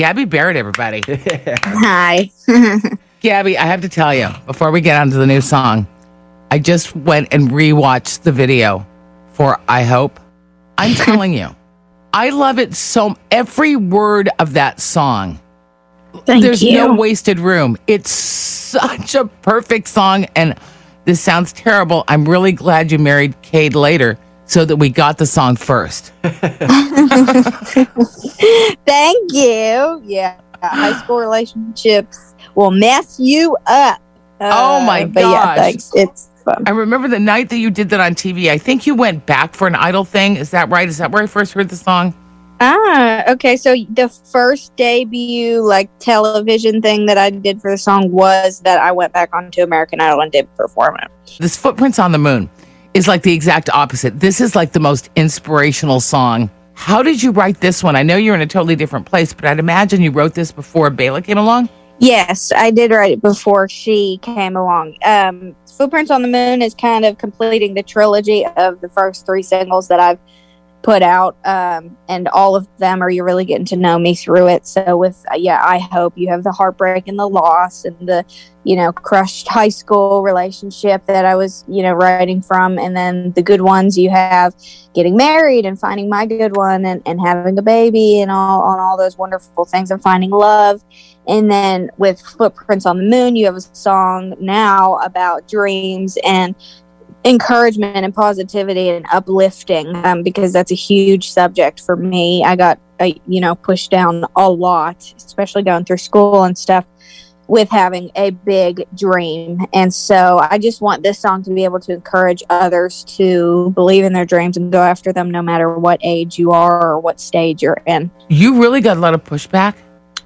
Gabby Barrett, everybody. Hi. Gabby, I have to tell you, before we get on to the new song, I just went and rewatched the video for I Hope. I'm telling you, I love it so every word of that song. Thank There's you. no wasted room. It's such a perfect song and this sounds terrible. I'm really glad you married Cade later so that we got the song first. Thank you. Yeah. High school relationships will mess you up. Oh, my but yeah, gosh. thanks. It's fun. I remember the night that you did that on TV. I think you went back for an idol thing. Is that right? Is that where I first heard the song? Ah, okay. So the first debut like television thing that I did for the song was that I went back onto American Idol and did perform it. This Footprints on the Moon is like the exact opposite. This is like the most inspirational song. How did you write this one? I know you're in a totally different place, but I'd imagine you wrote this before Baylah came along. Yes, I did write it before she came along. Um, Footprints on the Moon is kind of completing the trilogy of the first three singles that I've put out, um, and all of them are you really getting to know me through it. So with uh, yeah, I hope you have the heartbreak and the loss and the you know crushed high school relationship that I was you know writing from, and then the good ones you have getting married and finding my good one and, and having a baby and all on all those wonderful things and finding love and then with Footprints on the Moon, you have a song now about dreams and encouragement and positivity and uplifting um, because that's a huge subject for me. I got, uh, you know, pushed down a lot, especially going through school and stuff with having a big dream. And so I just want this song to be able to encourage others to believe in their dreams and go after them no matter what age you are or what stage you're in. You really got a lot of pushback.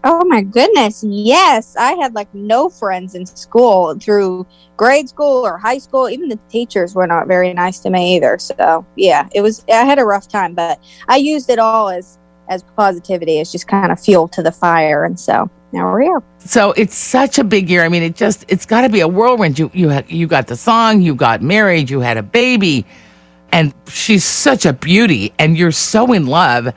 Oh my goodness. Yes. I had like no friends in school through grade school or high school. Even the teachers were not very nice to me either. So, yeah, it was I had a rough time, but I used it all as as positivity as just kind of fuel to the fire and so now we're here. So it's such a big year. I mean, it just it's got to be a whirlwind. You you had you got the song, you got married, you had a baby, and she's such a beauty, and you're so in love.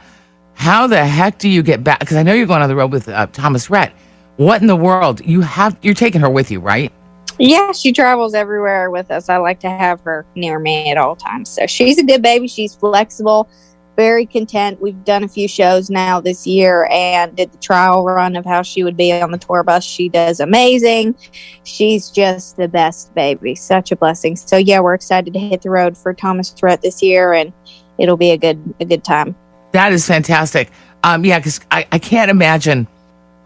How the heck do you get back? Because I know you're going on the road with uh, Thomas Rhett. What in the world? You have you're taking her with you, right? Yeah, she travels everywhere with us. I like to have her near me at all times. So she's a good baby. She's flexible, very content. We've done a few shows now this year and did the trial run of how she would be on the tour bus. She does amazing. She's just the best baby. Such a blessing. So yeah, we're excited to hit the road for Thomas Rhett this year and it'll be a good a good time. That is fantastic. Um, yeah, because I, I can't imagine,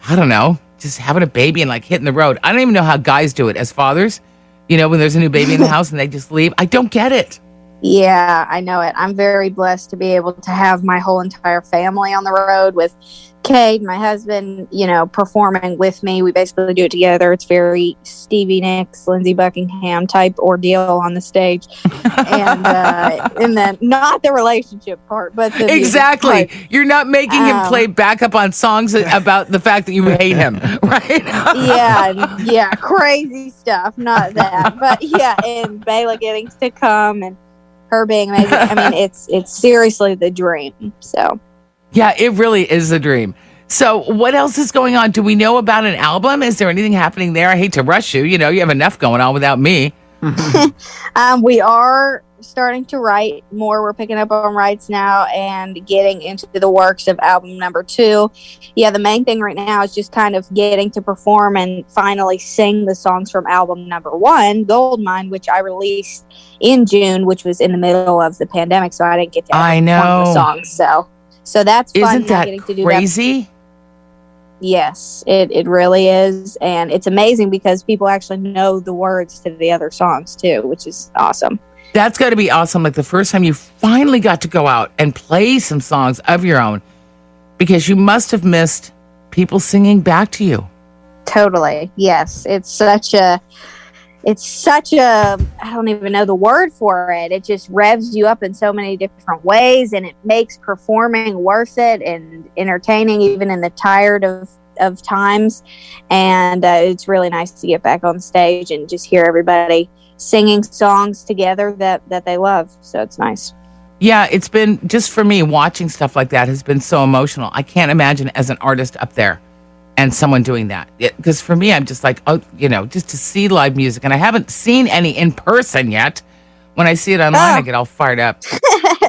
I don't know, just having a baby and like hitting the road. I don't even know how guys do it as fathers. You know, when there's a new baby in the house and they just leave. I don't get it. Yeah, I know it. I'm very blessed to be able to have my whole entire family on the road with Cade, my husband, you know, performing with me. We basically do it together. It's very Stevie Nicks, Lindsey Buckingham type ordeal on the stage. and uh, and then not the relationship part, but the Exactly. You're not making him Um, play backup on songs about the fact that you hate him, right? yeah, yeah, crazy stuff. Not that, but yeah, and Baylah getting to come and her being amazing. I mean, it's it's seriously the dream. So yeah, it really is a dream. So, what else is going on? Do we know about an album? Is there anything happening there? I hate to rush you. You know, you have enough going on without me. um, we are starting to write more. We're picking up on rights now and getting into the works of album number two. Yeah, the main thing right now is just kind of getting to perform and finally sing the songs from album number one, Goldmine, which I released in June, which was in the middle of the pandemic, so I didn't get to I know. the songs. So, so that's fun. Isn't that getting to do that crazy? Yes, it, it really is. And it's amazing because people actually know the words to the other songs too, which is awesome. That's got to be awesome. Like the first time you finally got to go out and play some songs of your own because you must have missed people singing back to you. Totally. Yes. It's such a it's such a I don't even know the word for it. It just revs you up in so many different ways and it makes performing worth it and entertaining even in the tired of of times and uh, it's really nice to get back on stage and just hear everybody singing songs together that that they love. So it's nice. Yeah, it's been just for me watching stuff like that has been so emotional. I can't imagine as an artist up there and someone doing that. Because for me, I'm just like, oh, you know, just to see live music, and I haven't seen any in person yet. When I see it online, Oh. I get all fired up.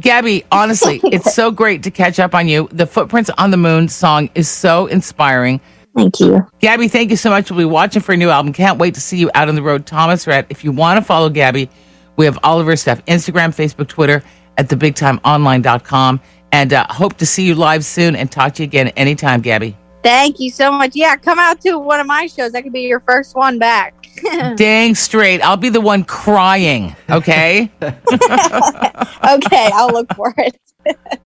Gabby, honestly, it's so great to catch up on you. The Footprints on the Moon song is so inspiring. Thank you. Gabby, thank you so much. We'll be watching for a new album. Can't wait to see you out on the road. Thomas Rhett, if you want to follow Gabby, we have all of her stuff Instagram, Facebook, Twitter at thebigtimeonline.com. And uh, hope to see you live soon and talk to you again anytime, Gabby. Thank you so much. Yeah, come out to one of my shows. That could be your first one back. Dang straight. I'll be the one crying, okay? okay, I'll look for it.